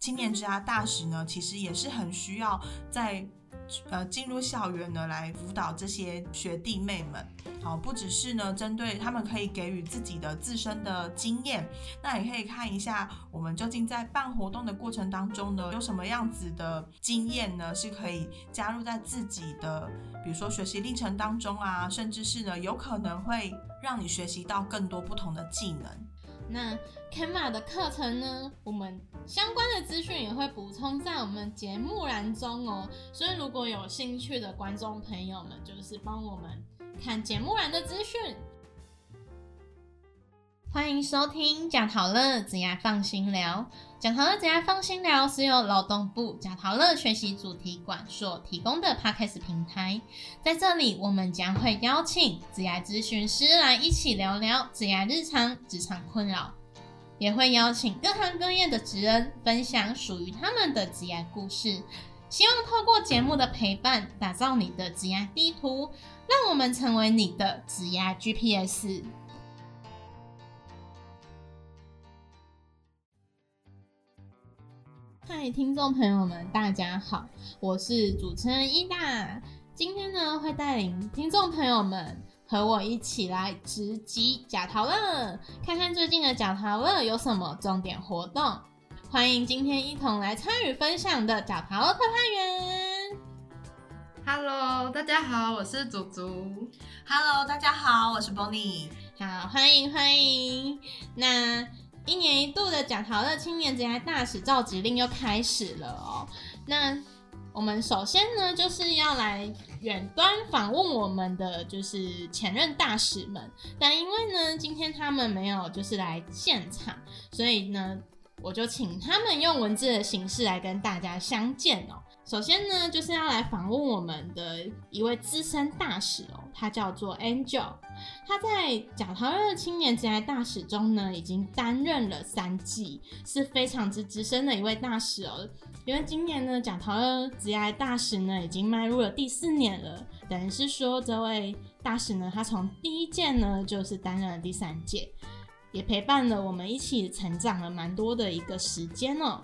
青年之家大使呢，其实也是很需要在。呃，进入校园呢，来辅导这些学弟妹们，好，不只是呢，针对他们可以给予自己的自身的经验，那也可以看一下我们究竟在办活动的过程当中呢，有什么样子的经验呢，是可以加入在自己的，比如说学习历程当中啊，甚至是呢，有可能会让你学习到更多不同的技能。那 Canva 的课程呢？我们相关的资讯也会补充在我们节目栏中哦。所以如果有兴趣的观众朋友们，就是帮我们看节目栏的资讯。欢迎收听讲好了子牙放心聊。贾陶乐子牙放心聊是由劳动部贾陶乐学习主题馆所提供的 Podcast 平台。在这里，我们将会邀请子牙咨询师来一起聊聊子牙日常、职场困扰，也会邀请各行各业的职人分享属于他们的职牙故事。希望透过节目的陪伴，打造你的职牙地图，让我们成为你的职牙 GPS。嗨，听众朋友们，大家好，我是主持人伊大。今天呢，会带领听众朋友们和我一起来直击假桃乐，看看最近的假桃乐有什么重点活动。欢迎今天一同来参与分享的假桃乐特派员。Hello，大家好，我是祖祖。Hello，大家好，我是 Bonnie。好，欢迎欢迎。那。一年一度的蒋桃乐青年节大使召集令又开始了哦。那我们首先呢，就是要来远端访问我们的就是前任大使们，但因为呢，今天他们没有就是来现场，所以呢，我就请他们用文字的形式来跟大家相见哦。首先呢，就是要来访问我们的一位资深大使哦，他叫做 Angel，他在贾陶乐青年职涯大使中呢，已经担任了三季，是非常之资深的一位大使哦。因为今年呢，贾陶乐职涯大使呢，已经迈入了第四年了，等于是说这位大使呢，他从第一届呢，就是担任了第三届，也陪伴了我们一起成长了蛮多的一个时间哦。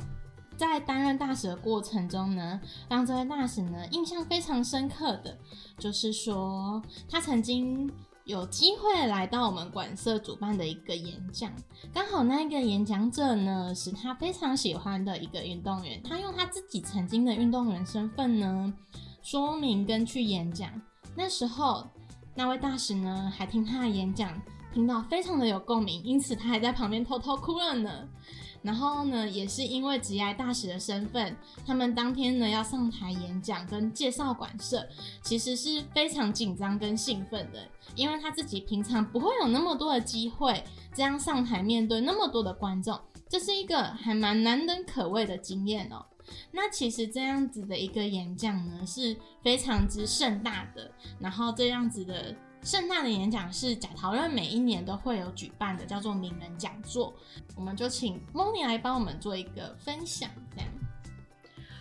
在担任大使的过程中呢，让这位大使呢印象非常深刻的，就是说他曾经有机会来到我们馆舍主办的一个演讲，刚好那一个演讲者呢是他非常喜欢的一个运动员，他用他自己曾经的运动员身份呢说明跟去演讲，那时候那位大使呢还听他的演讲，听到非常的有共鸣，因此他还在旁边偷偷哭了呢。然后呢，也是因为职业大使的身份，他们当天呢要上台演讲跟介绍馆舍，其实是非常紧张跟兴奋的，因为他自己平常不会有那么多的机会这样上台面对那么多的观众，这是一个还蛮难能可贵的经验哦。那其实这样子的一个演讲呢，是非常之盛大的，然后这样子的。盛大的演讲是贾陶乐每一年都会有举办的，叫做名人讲座。我们就请 Moni 来帮我们做一个分享，这样。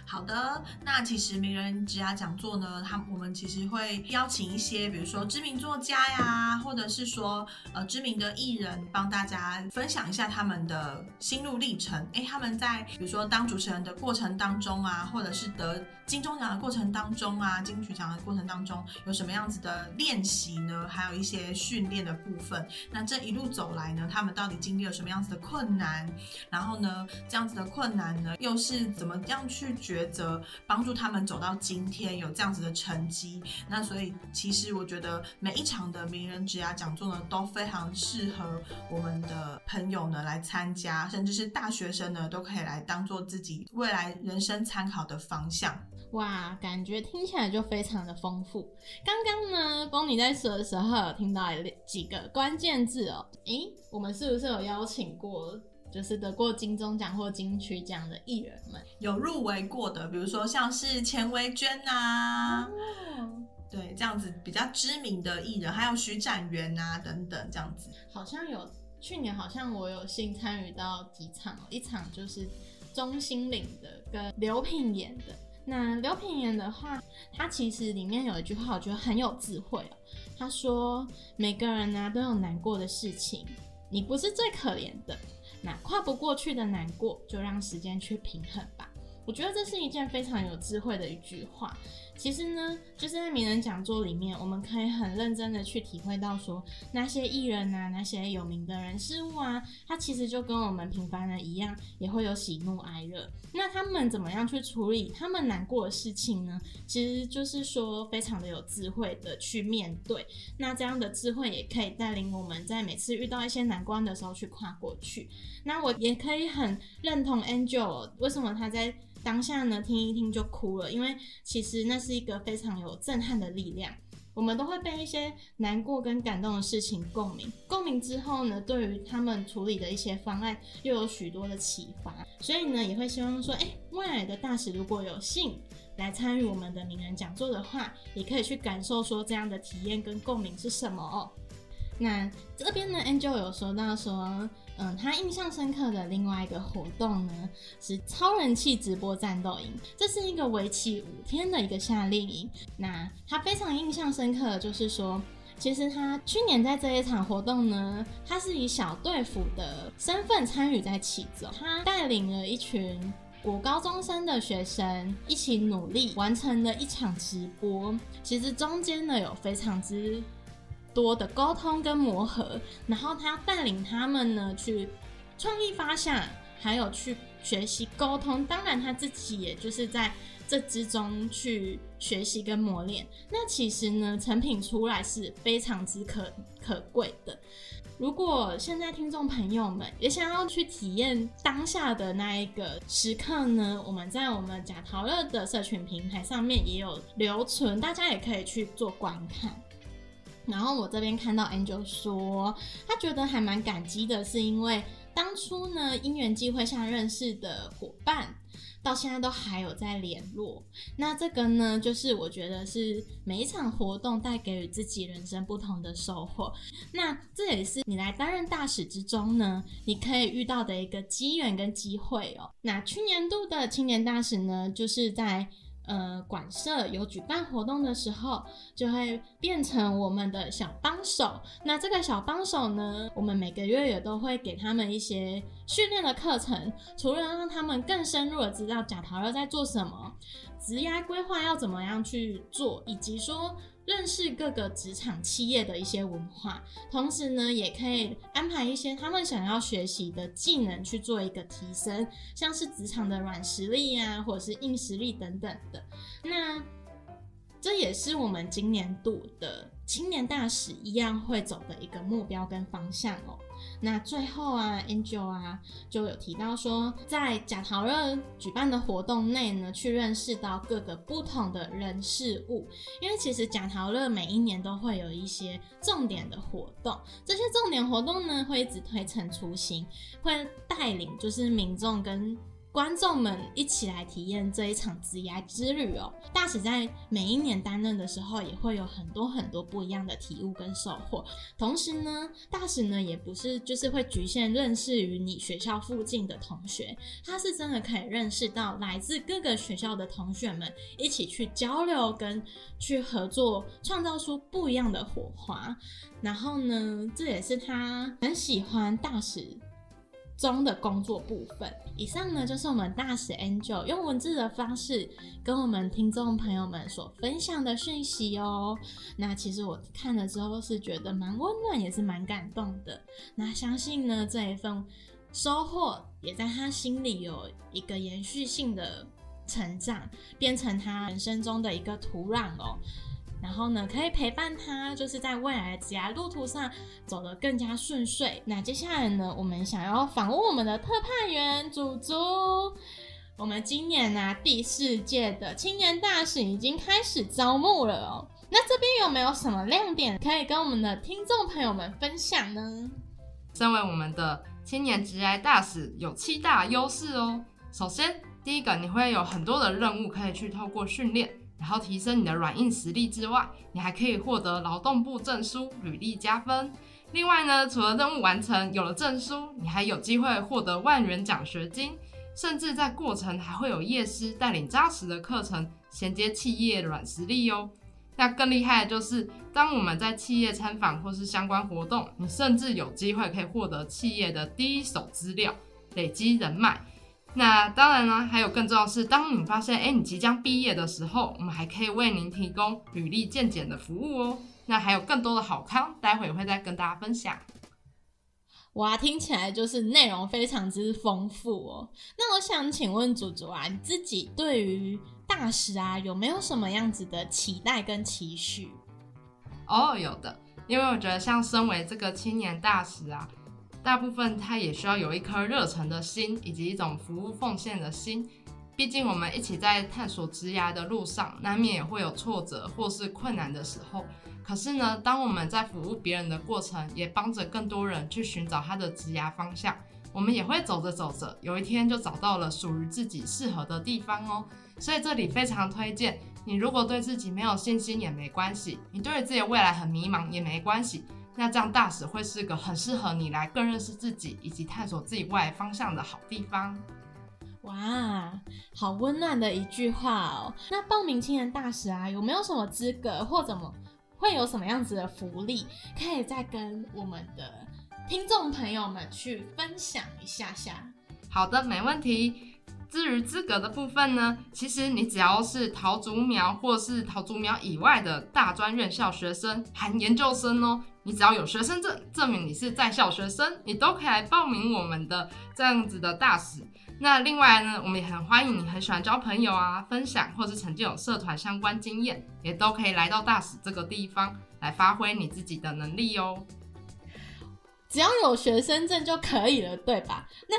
好的，那其实名人职涯讲座呢，他我们其实会邀请一些，比如说知名作家呀，或者是说呃知名的艺人，帮大家分享一下他们的心路历程。哎，他们在比如说当主持人的过程当中啊，或者是得金钟奖的过程当中啊，金曲奖的过程当中，有什么样子的练习呢？还有一些训练的部分。那这一路走来呢，他们到底经历了什么样子的困难？然后呢，这样子的困难呢，又是怎么样去？抉择帮助他们走到今天有这样子的成绩，那所以其实我觉得每一场的名人职涯讲座呢都非常适合我们的朋友呢来参加，甚至是大学生呢都可以来当做自己未来人生参考的方向。哇，感觉听起来就非常的丰富。刚刚呢，光你在说的时候有听到几个关键字哦，诶，我们是不是有邀请过？就是得过金钟奖或金曲奖的艺人们，有入围过的，比如说像是钱维娟呐，对，这样子比较知名的艺人，还有徐展元啊等等，这样子。好像有去年，好像我有幸参与到几场，一场就是钟欣凌的跟刘品言的。那刘品言的话，他其实里面有一句话，我觉得很有智慧哦。他说：“每个人呢都有难过的事情，你不是最可怜的。”那跨不过去的难过，就让时间去平衡吧。我觉得这是一件非常有智慧的一句话。其实呢，就是在名人讲座里面，我们可以很认真的去体会到，说那些艺人啊，那些有名的人事物啊，他其实就跟我们平凡人一样，也会有喜怒哀乐。那他们怎么样去处理他们难过的事情呢？其实就是说，非常的有智慧的去面对。那这样的智慧也可以带领我们在每次遇到一些难关的时候去跨过去。那我也可以很认同 Angel 为什么他在。当下呢，听一听就哭了，因为其实那是一个非常有震撼的力量。我们都会被一些难过跟感动的事情共鸣，共鸣之后呢，对于他们处理的一些方案又有许多的启发。所以呢，也会希望说，哎，未来的大使如果有幸来参与我们的名人讲座的话，也可以去感受说这样的体验跟共鸣是什么哦。那这边呢，Angel 有说到说。嗯，他印象深刻的另外一个活动呢，是超人气直播战斗营。这是一个为期五天的一个夏令营。那他非常印象深刻的就是说，其实他去年在这一场活动呢，他是以小队服的身份参与在其中。他带领了一群国高中生的学生一起努力完成了一场直播。其实中间呢，有非常之。多的沟通跟磨合，然后他带领他们呢去创意发想，还有去学习沟通。当然他自己也就是在这之中去学习跟磨练。那其实呢，成品出来是非常之可可贵的。如果现在听众朋友们也想要去体验当下的那一个时刻呢，我们在我们贾陶乐的社群平台上面也有留存，大家也可以去做观看。然后我这边看到 Angel 说，他觉得还蛮感激的，是因为当初呢因缘际会下认识的伙伴，到现在都还有在联络。那这个呢，就是我觉得是每一场活动带给予自己人生不同的收获。那这也是你来担任大使之中呢，你可以遇到的一个机缘跟机会哦。那去年度的青年大使呢，就是在。呃，馆舍有举办活动的时候，就会变成我们的小帮手。那这个小帮手呢，我们每个月也都会给他们一些训练的课程，除了让他们更深入的知道假桃乐在做什么，职业规划要怎么样去做，以及说。认识各个职场企业的一些文化，同时呢，也可以安排一些他们想要学习的技能去做一个提升，像是职场的软实力呀，或者是硬实力等等的。那这也是我们今年度的青年大使一样会走的一个目标跟方向哦。那最后啊，Angel 啊，就有提到说，在假陶乐举办的活动内呢，去认识到各个不同的人事物。因为其实假陶乐每一年都会有一些重点的活动，这些重点活动呢，会一直推陈出新，会带领就是民众跟。观众们一起来体验这一场职涯之旅哦！大使在每一年担任的时候，也会有很多很多不一样的体悟跟收获。同时呢，大使呢也不是就是会局限认识于你学校附近的同学，他是真的可以认识到来自各个学校的同学们，一起去交流跟去合作，创造出不一样的火花。然后呢，这也是他很喜欢大使。中的工作部分，以上呢就是我们大使 Angel 用文字的方式跟我们听众朋友们所分享的讯息哦。那其实我看了之后是觉得蛮温暖，也是蛮感动的。那相信呢这一份收获也在他心里有一个延续性的成长，变成他人生中的一个土壤哦。然后呢，可以陪伴他，就是在未来的职业路途上走得更加顺遂。那接下来呢，我们想要访问我们的特派员祖祖。我们今年呢，第四届的青年大使已经开始招募了哦。那这边有没有什么亮点可以跟我们的听众朋友们分享呢？身为我们的青年职业大使，有七大优势哦。首先，第一个，你会有很多的任务可以去透过训练。然后提升你的软硬实力之外，你还可以获得劳动部证书，履历加分。另外呢，除了任务完成有了证书，你还有机会获得万元奖学金，甚至在过程还会有业师带领扎实的课程，衔接企业软实力哟。那更厉害的就是，当我们在企业参访或是相关活动，你甚至有机会可以获得企业的第一手资料，累积人脉。那当然呢，还有更重要的是，当你发现哎你即将毕业的时候，我们还可以为您提供履历鉴检的服务哦。那还有更多的好康，待会会再跟大家分享。哇，听起来就是内容非常之丰富哦。那我想请问祖祖啊，你自己对于大使啊有没有什么样子的期待跟期许？哦，有的，因为我觉得像身为这个青年大使啊。大部分他也需要有一颗热忱的心，以及一种服务奉献的心。毕竟我们一起在探索职涯的路上，难免也会有挫折或是困难的时候。可是呢，当我们在服务别人的过程，也帮着更多人去寻找他的职涯方向，我们也会走着走着，有一天就找到了属于自己适合的地方哦。所以这里非常推荐你，如果对自己没有信心也没关系，你对自己的未来很迷茫也没关系。那这样大使会是个很适合你来更认识自己以及探索自己未来方向的好地方。哇，好温暖的一句话哦。那报名青年大使啊，有没有什么资格或怎么会有什么样子的福利，可以再跟我们的听众朋友们去分享一下下？好的，没问题。至于资格的部分呢，其实你只要是桃竹苗或是桃竹苗以外的大专院校学生，含研究生哦。你只要有学生证，证明你是在校学生，你都可以来报名我们的这样子的大使。那另外呢，我们也很欢迎你很喜欢交朋友啊、分享，或是曾经有社团相关经验，也都可以来到大使这个地方来发挥你自己的能力哦。只要有学生证就可以了，对吧？那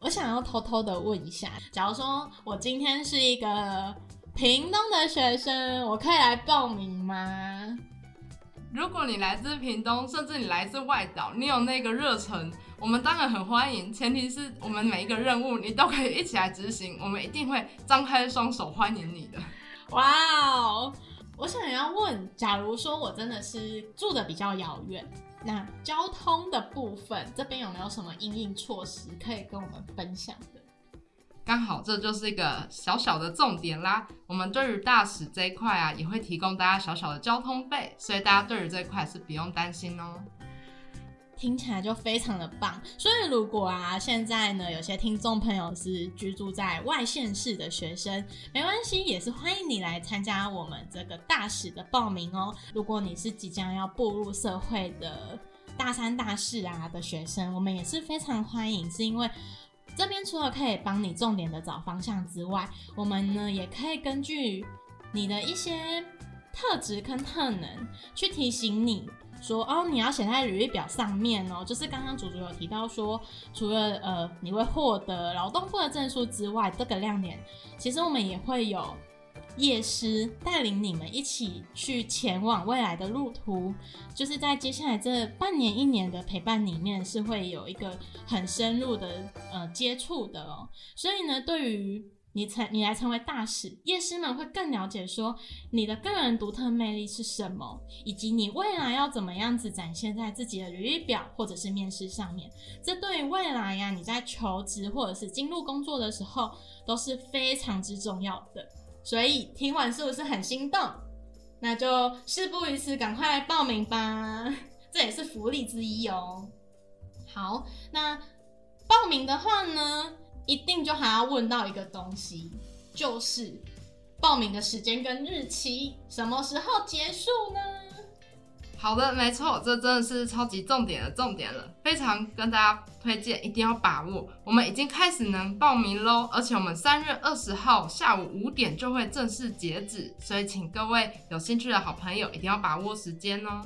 我想要偷偷的问一下，假如说我今天是一个屏东的学生，我可以来报名吗？如果你来自屏东，甚至你来自外岛，你有那个热忱，我们当然很欢迎。前提是我们每一个任务你都可以一起来执行，我们一定会张开双手欢迎你的。哇哦！我想要问，假如说我真的是住的比较遥远，那交通的部分这边有没有什么应应措施可以跟我们分享？刚好这就是一个小小的重点啦。我们对于大使这一块啊，也会提供大家小小的交通费，所以大家对于这一块是不用担心哦。听起来就非常的棒。所以如果啊，现在呢有些听众朋友是居住在外县市的学生，没关系，也是欢迎你来参加我们这个大使的报名哦。如果你是即将要步入社会的大三、大四啊的学生，我们也是非常欢迎，是因为。这边除了可以帮你重点的找方向之外，我们呢也可以根据你的一些特质跟特能，去提醒你说，哦，你要写在履历表上面哦。就是刚刚祖祖有提到说，除了呃你会获得劳动部的证书之外，这个亮点，其实我们也会有。夜师带领你们一起去前往未来的路途，就是在接下来这半年一年的陪伴里面，是会有一个很深入的呃接触的哦。所以呢，对于你成你来成为大使，夜师们会更了解说你的个人独特魅力是什么，以及你未来要怎么样子展现在自己的履历表或者是面试上面。这对于未来呀，你在求职或者是进入工作的时候都是非常之重要的。所以听完是不是很心动？那就事不宜迟，赶快报名吧！这也是福利之一哦。好，那报名的话呢，一定就还要问到一个东西，就是报名的时间跟日期，什么时候结束呢？好的，没错，这真的是超级重点的重点了，非常跟大家推荐，一定要把握。我们已经开始能报名喽，而且我们三月二十号下午五点就会正式截止，所以请各位有兴趣的好朋友一定要把握时间哦。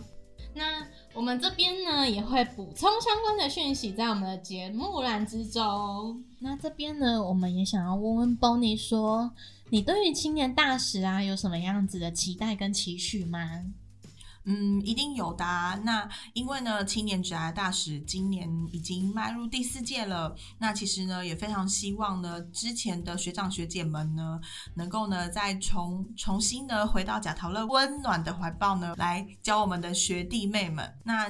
那我们这边呢也会补充相关的讯息在我们的节目栏之中。那这边呢，我们也想要问问 Bonnie 说，你对于青年大使啊有什么样子的期待跟期许吗？嗯，一定有的。那因为呢，青年职涯大使今年已经迈入第四届了。那其实呢，也非常希望呢，之前的学长学姐们呢，能够呢，再重重新呢，回到贾陶乐温暖的怀抱呢，来教我们的学弟妹们。那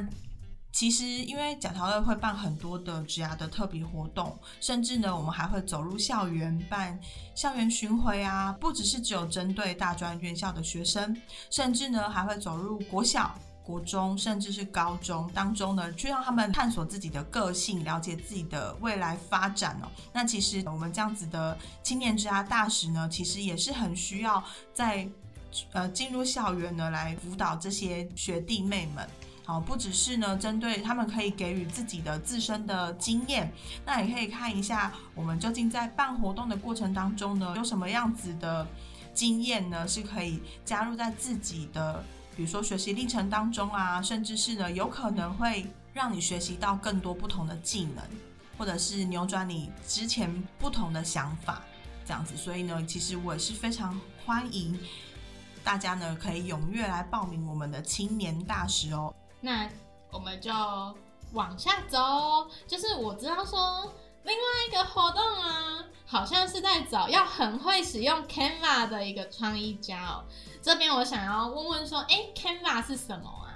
其实，因为讲桃乐会办很多的职涯的特别活动，甚至呢，我们还会走入校园办校园巡回啊，不只是只有针对大专院校的学生，甚至呢，还会走入国小、国中，甚至是高中当中呢，去让他们探索自己的个性，了解自己的未来发展哦。那其实我们这样子的青年职涯大使呢，其实也是很需要在呃进入校园呢，来辅导这些学弟妹们。好，不只是呢，针对他们可以给予自己的自身的经验，那也可以看一下我们究竟在办活动的过程当中呢，有什么样子的经验呢，是可以加入在自己的，比如说学习历程当中啊，甚至是呢，有可能会让你学习到更多不同的技能，或者是扭转你之前不同的想法，这样子。所以呢，其实我也是非常欢迎大家呢，可以踊跃来报名我们的青年大使哦。那我们就往下走，就是我知道说另外一个活动啊，好像是在找要很会使用 Canva 的一个创意家哦。这边我想要问问说，哎，Canva 是什么啊？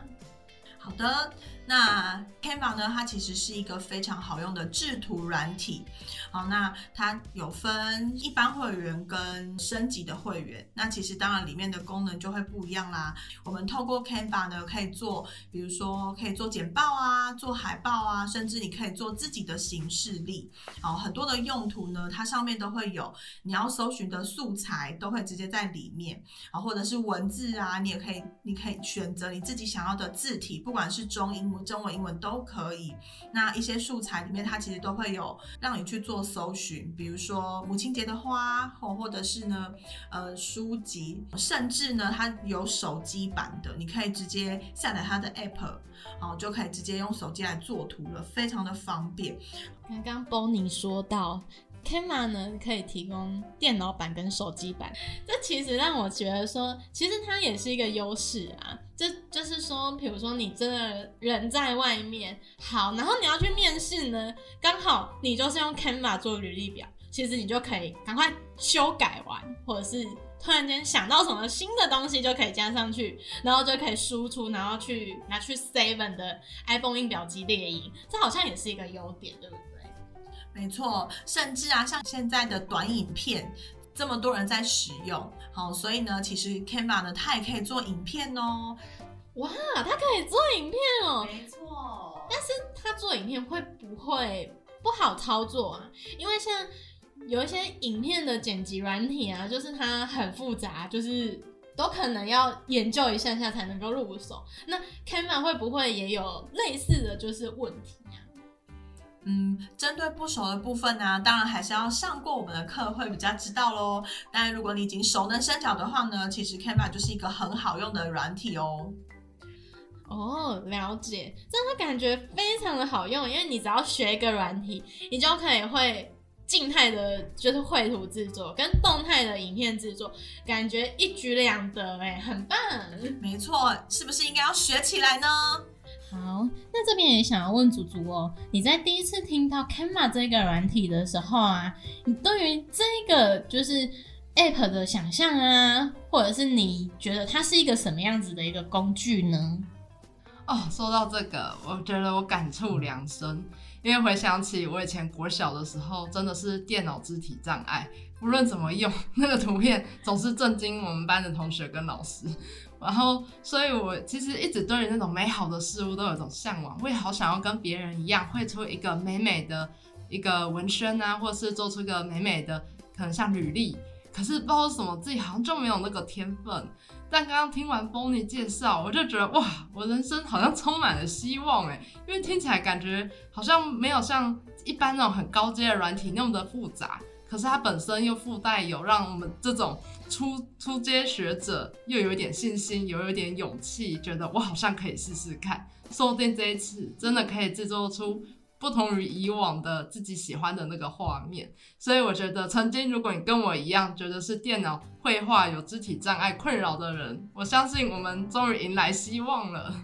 好的。那 Canva 呢？它其实是一个非常好用的制图软体。好，那它有分一般会员跟升级的会员。那其实当然里面的功能就会不一样啦。我们透过 Canva 呢，可以做，比如说可以做简报啊，做海报啊，甚至你可以做自己的形式力。好，很多的用途呢，它上面都会有你要搜寻的素材，都会直接在里面。啊，或者是文字啊，你也可以，你可以选择你自己想要的字体，不管是中英。中文、英文都可以。那一些素材里面，它其实都会有让你去做搜寻，比如说母亲节的花，或或者是呢，呃，书籍，甚至呢，它有手机版的，你可以直接下载它的 app，哦，就可以直接用手机来做图了，非常的方便。刚刚 Bonnie 说到。Canva 呢可以提供电脑版跟手机版，这其实让我觉得说，其实它也是一个优势啊。这就是说，比如说你真的人在外面，好，然后你要去面试呢，刚好你就是用 Canva 做履历表，其实你就可以赶快修改完，或者是突然间想到什么新的东西就可以加上去，然后就可以输出，然后去拿去 Seven 的 iPhone 印表机列印，这好像也是一个优点，对不对？没错，甚至啊，像现在的短影片，这么多人在使用，好，所以呢，其实 Canva 呢，它也可以做影片哦。哇，它可以做影片哦。没错。但是它做影片会不会不好操作啊？因为像有一些影片的剪辑软体啊，就是它很复杂，就是都可能要研究一下下才能够入手。那 Canva 会不会也有类似的就是问题啊？嗯，针对不熟的部分呢，当然还是要上过我们的课会比较知道喽。但如果你已经熟能生巧的话呢，其实 Canva 就是一个很好用的软体哦。哦，了解，真的感觉非常的好用，因为你只要学一个软体，你就可以会静态的，就是绘图制作跟动态的影片制作，感觉一举两得，哎，很棒。没错，是不是应该要学起来呢？好，那这边也想要问祖祖哦，你在第一次听到 Canva 这个软体的时候啊，你对于这个就是 App 的想象啊，或者是你觉得它是一个什么样子的一个工具呢？哦，说到这个，我觉得我感触良深，因为回想起我以前国小的时候，真的是电脑肢体障碍，无论怎么用那个图片，总是震惊我们班的同学跟老师。然后，所以我其实一直对于那种美好的事物都有一种向往，我也好想要跟别人一样，绘出一个美美的一个纹身啊，或是做出一个美美的，可能像履历。可是不知道什么，自己好像就没有那个天分。但刚刚听完 Bonnie 介绍，我就觉得哇，我人生好像充满了希望哎，因为听起来感觉好像没有像一般那种很高阶的软体那么的复杂。可是它本身又附带有让我们这种初初阶学者又有点信心，又有点勇气，觉得我好像可以试试看，说不定这一次真的可以制作出不同于以往的自己喜欢的那个画面。所以我觉得，曾经如果你跟我一样觉得是电脑绘画有肢体障碍困扰的人，我相信我们终于迎来希望了。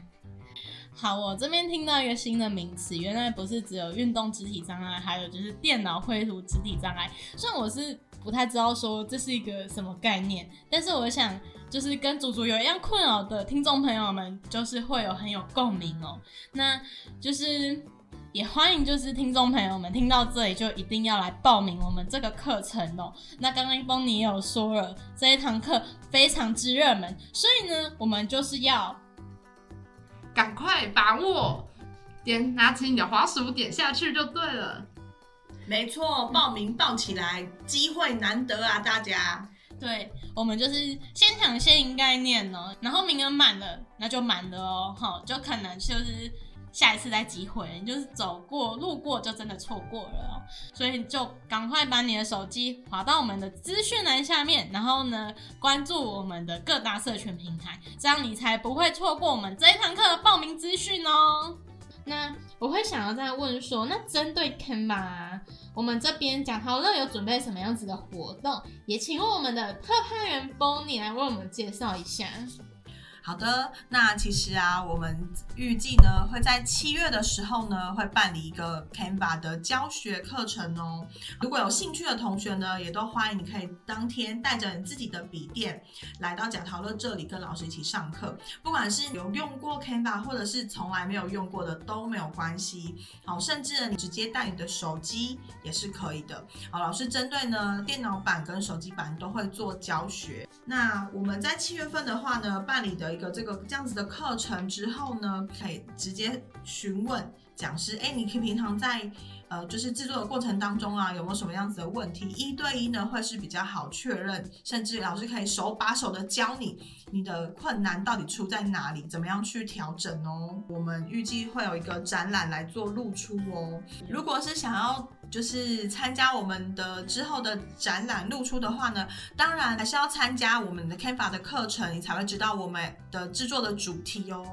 好，我这边听到一个新的名词，原来不是只有运动肢体障碍，还有就是电脑绘图肢体障碍。虽然我是不太知道说这是一个什么概念。但是我想，就是跟祖祖有一样困扰的听众朋友们，就是会有很有共鸣哦。那就是也欢迎，就是听众朋友们听到这里就一定要来报名我们这个课程哦。那刚刚邦尼也有说了，这一堂课非常之热门，所以呢，我们就是要赶快把握，点拿起你的滑鼠点下去就对了。没错，报名报起来，机会难得啊，大家。对，我们就是先抢先赢概念哦，然后名额满了，那就满了哦，好，就可能就是下一次再机会，就是走过路过就真的错过了哦，所以就赶快把你的手机滑到我们的资讯栏下面，然后呢关注我们的各大社群平台，这样你才不会错过我们这一堂课的报名资讯哦。那我会想要再问说，那针对 Canva，我们这边讲好乐有准备什么样子的活动？也请问我们的特派员 Bonnie 来为我们介绍一下。好的，那其实啊，我们预计呢会在七月的时候呢会办理一个 Canva 的教学课程哦。如果有兴趣的同学呢，也都欢迎你可以当天带着你自己的笔电来到贾陶乐这里跟老师一起上课。不管是有用过 Canva 或者是从来没有用过的都没有关系。好，甚至你直接带你的手机也是可以的。好，老师针对呢电脑版跟手机版都会做教学。那我们在七月份的话呢办理的。一个这个这样子的课程之后呢，可以直接询问讲师，哎，你可以平常在呃就是制作的过程当中啊，有没有什么样子的问题？一对一呢会是比较好确认，甚至老师可以手把手的教你，你的困难到底出在哪里，怎么样去调整哦。我们预计会有一个展览来做露出哦。如果是想要就是参加我们的之后的展览露出的话呢，当然还是要参加我们的 Canva 的课程，你才会知道我们的制作的主题哦。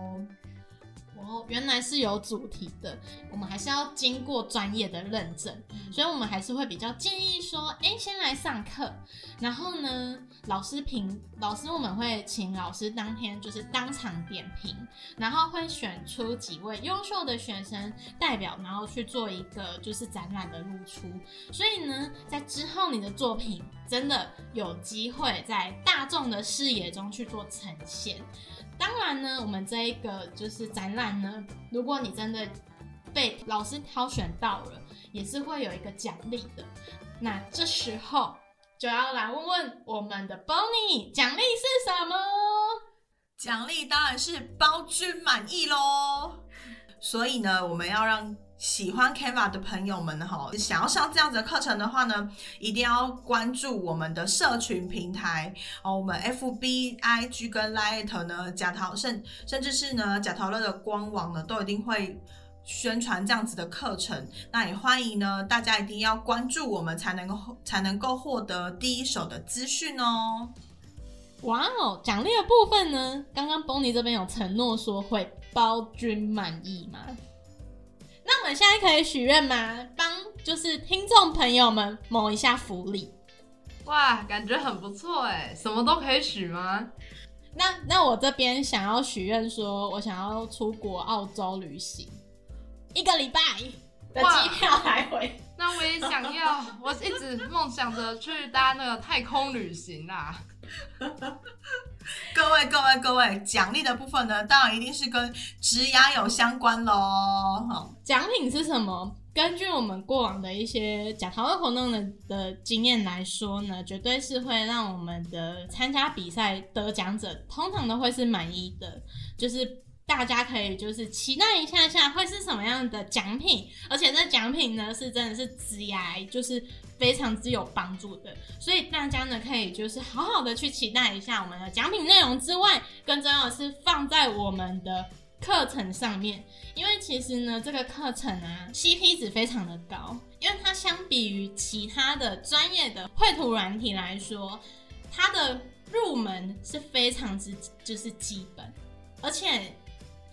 哦，原来是有主题的，我们还是要经过专业的认证，所以我们还是会比较建议说，哎，先来上课，然后呢，老师评，老师我们会请老师当天就是当场点评，然后会选出几位优秀的学生代表，然后去做一个就是展览的露出，所以呢，在之后你的作品真的有机会在大众的视野中去做呈现。当然呢，我们这一个就是展览呢，如果你真的被老师挑选到了，也是会有一个奖励的。那这时候就要来问问我们的 Bonnie，奖励是什么？奖励当然是包君满意喽。所以呢，我们要让。喜欢 Canva 的朋友们哈，想要上这样子的课程的话呢，一定要关注我们的社群平台哦。我们 FB、IG 跟 Light 呢，贾陶甚甚至是呢贾陶乐的官网呢，都一定会宣传这样子的课程。那也欢迎呢，大家一定要关注我们，才能够才能够获得第一手的资讯哦。哇哦，奖励的部分呢，刚刚 Bonnie 这边有承诺说会包君满意吗？那我们现在可以许愿吗？帮就是听众朋友们谋一下福利。哇，感觉很不错哎，什么都可以许吗？那那我这边想要许愿，说我想要出国澳洲旅行一个礼拜的机票来回。那我也想要，我一直梦想着去搭那个太空旅行 啦。各位各位各位，奖励的部分呢，当然一定是跟职涯有相关喽。好，奖品是什么？根据我们过往的一些讲讨论活动的的经验来说呢，绝对是会让我们的参加比赛得奖者通常都会是满意的，就是。大家可以就是期待一下下会是什么样的奖品，而且这奖品呢？是真的是致癌，就是非常之有帮助的，所以大家呢可以就是好好的去期待一下我们的奖品内容之外，更重要的是放在我们的课程上面，因为其实呢这个课程啊 CP 值非常的高，因为它相比于其他的专业的绘图软体来说，它的入门是非常之就是基本，而且。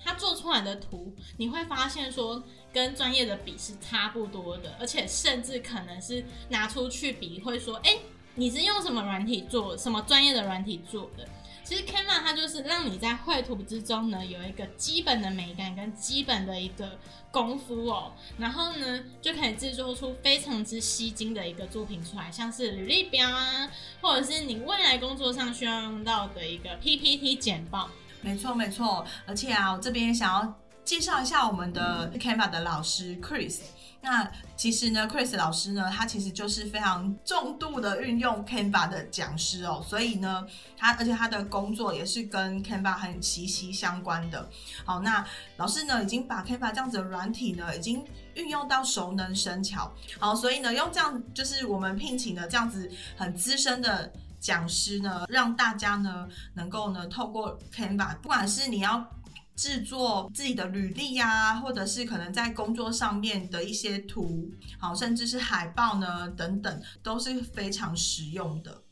他做出来的图，你会发现说跟专业的比是差不多的，而且甚至可能是拿出去比，会说，哎，你是用什么软体做，什么专业的软体做的？其实 Canva 它就是让你在绘图之中呢有一个基本的美感跟基本的一个功夫哦，然后呢就可以制作出非常之吸睛的一个作品出来，像是履历表啊，或者是你未来工作上需要用到的一个 PPT 简报。没错没错，而且啊，我这边想要介绍一下我们的 Canva 的老师 Chris。那其实呢，Chris 老师呢，他其实就是非常重度的运用 Canva 的讲师哦，所以呢，他而且他的工作也是跟 Canva 很息息相关的。好，那老师呢，已经把 Canva 这样子的软体呢，已经运用到熟能生巧。好，所以呢，用这样就是我们聘请的这样子很资深的讲师呢，让大家呢能够呢透过 Canva，不管是你要。制作自己的履历呀，或者是可能在工作上面的一些图，好，甚至是海报呢，等等，都是非常实用的。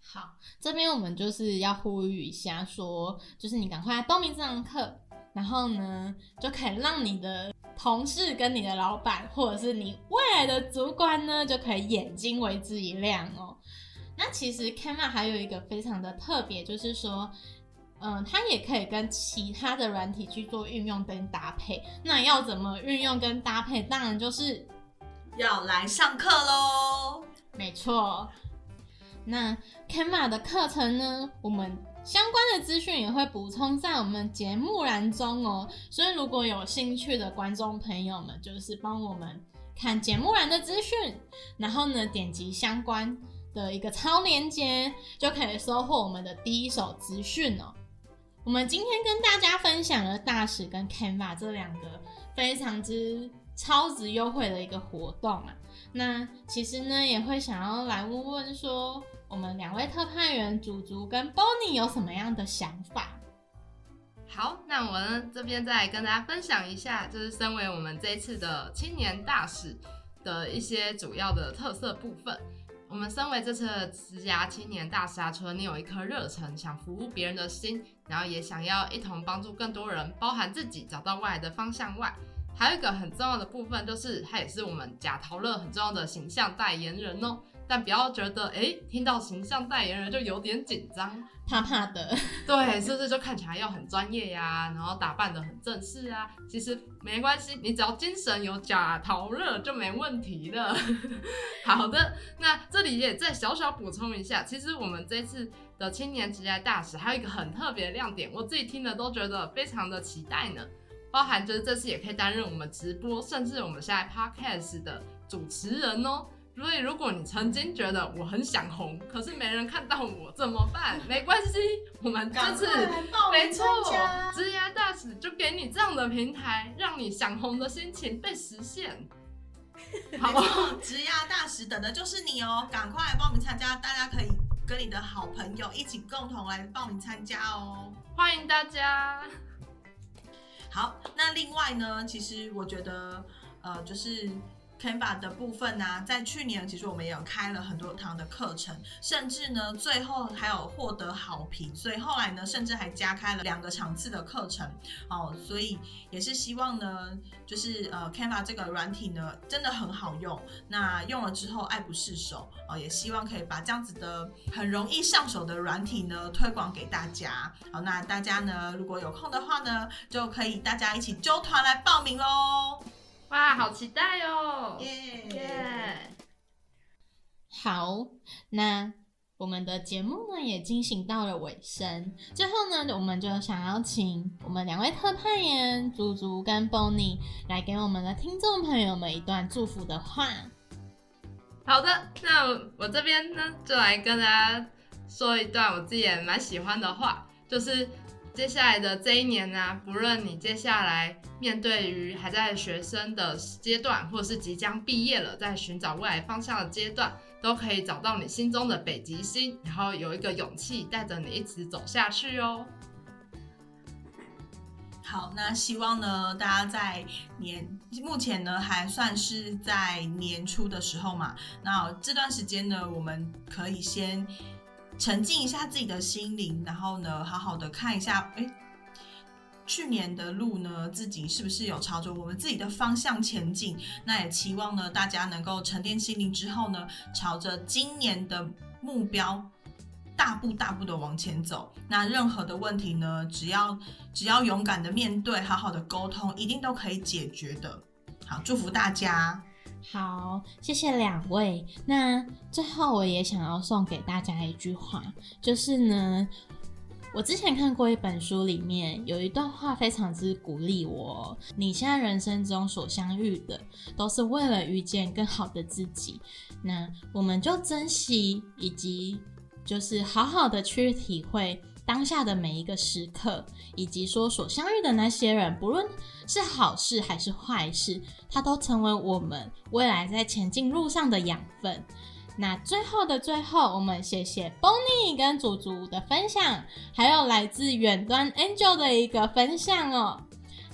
好，这边我们就是要呼吁一下，说就是你赶快来报名这堂课，然后呢，就可以让你的同事跟你的老板，或者是你未来的主管呢，就可以眼睛为之一亮哦。那其实 Canva 还有一个非常的特别，就是说。嗯，它也可以跟其他的软体去做运用跟搭配。那要怎么运用跟搭配？当然就是要来上课喽。没错。那 Canva 的课程呢？我们相关的资讯也会补充在我们节目栏中哦。所以如果有兴趣的观众朋友们，就是帮我们看节目栏的资讯，然后呢点击相关的一个超链接，就可以收获我们的第一手资讯哦。我们今天跟大家分享了大使跟 Canva 这两个非常之超值优惠的一个活动啊。那其实呢，也会想要来问问说，我们两位特派员祖祖跟 Bonnie 有什么样的想法？好，那我们这边再跟大家分享一下，就是身为我们这一次的青年大使的一些主要的特色部分。我们身为这次的职涯青年大使啊，除了你有一颗热忱，想服务别人的心，然后也想要一同帮助更多人，包含自己找到未来的方向外，还有一个很重要的部分，就是他也是我们贾陶乐很重要的形象代言人哦。但不要觉得，哎，听到形象代言人就有点紧张。怕怕的，对，是不是就看起来要很专业呀？然后打扮的很正式啊？其实没关系，你只要精神有假陶热就没问题的。好的，那这里也再小小补充一下，其实我们这次的青年职业大使还有一个很特别的亮点，我自己听了都觉得非常的期待呢。包含就是这次也可以担任我们直播，甚至我们现在 podcast 的主持人哦。所以，如果你曾经觉得我很想红，可是没人看到我怎么办？没关系，我们这次没错，职涯大使就给你这样的平台，让你想红的心情被实现。好不好？职涯大使等的就是你哦，赶快来报名参加！大家可以跟你的好朋友一起共同来报名参加哦，欢迎大家。好，那另外呢，其实我觉得，呃，就是。Canva 的部分呢，在去年其实我们也有开了很多堂的课程，甚至呢最后还有获得好评，所以后来呢甚至还加开了两个场次的课程哦，所以也是希望呢，就是呃 Canva 这个软体呢真的很好用，那用了之后爱不释手哦，也希望可以把这样子的很容易上手的软体呢推广给大家。好，那大家呢如果有空的话呢，就可以大家一起揪团来报名喽。哇，好期待哦！耶！好，那我们的节目呢也进行到了尾声。最后呢，我们就想要请我们两位特派员祖祖跟 Bonnie 来给我们的听众朋友们一段祝福的话。好的，那我这边呢就来跟大家说一段我自己也蛮喜欢的话，就是。接下来的这一年呢，不论你接下来面对于还在学生的阶段，或是即将毕业了，在寻找未来方向的阶段，都可以找到你心中的北极星，然后有一个勇气带着你一直走下去哦。好，那希望呢，大家在年目前呢还算是在年初的时候嘛，那这段时间呢，我们可以先。沉浸一下自己的心灵，然后呢，好好的看一下，哎，去年的路呢，自己是不是有朝着我们自己的方向前进？那也期望呢，大家能够沉淀心灵之后呢，朝着今年的目标大步大步的往前走。那任何的问题呢，只要只要勇敢的面对，好好的沟通，一定都可以解决的。好，祝福大家。好，谢谢两位。那最后我也想要送给大家一句话，就是呢，我之前看过一本书，里面有一段话非常之鼓励我：你现在人生中所相遇的，都是为了遇见更好的自己。那我们就珍惜，以及就是好好的去体会。当下的每一个时刻，以及说所相遇的那些人，不论是好事还是坏事，它都成为我们未来在前进路上的养分。那最后的最后，我们谢谢 Bonnie 跟祖祖的分享，还有来自远端 Angel 的一个分享哦。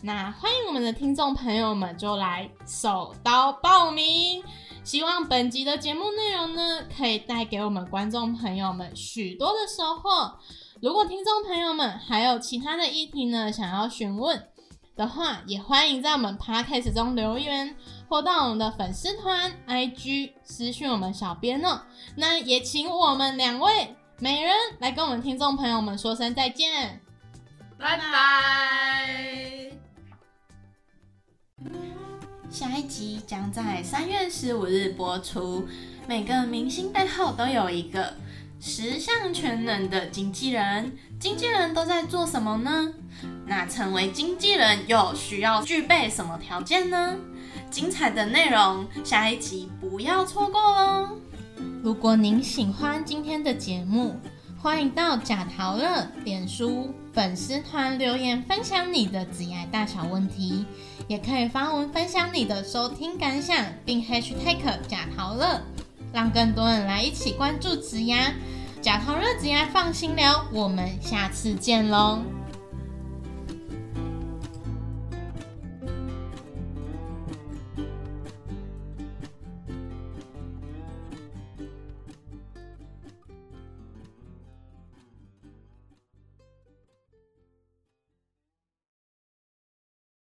那欢迎我们的听众朋友们就来手刀报名，希望本集的节目内容呢，可以带给我们观众朋友们许多的收获。如果听众朋友们还有其他的议题呢，想要询问的话，也欢迎在我们 podcast 中留言，或到我们的粉丝团 IG 私讯我们小编哦。那也请我们两位美人来跟我们听众朋友们说声再见，拜拜。下一集将在三月十五日播出。每个明星背后都有一个。十项全能的经纪人，经纪人都在做什么呢？那成为经纪人又需要具备什么条件呢？精彩的内容，下一集不要错过哦！如果您喜欢今天的节目，欢迎到贾桃乐脸书粉丝团留言分享你的职业大小问题，也可以发文分享你的收听感想，并 #hashtag 贾桃乐。让更多人来一起关注植牙，假头热植牙放心聊，我们下次见喽。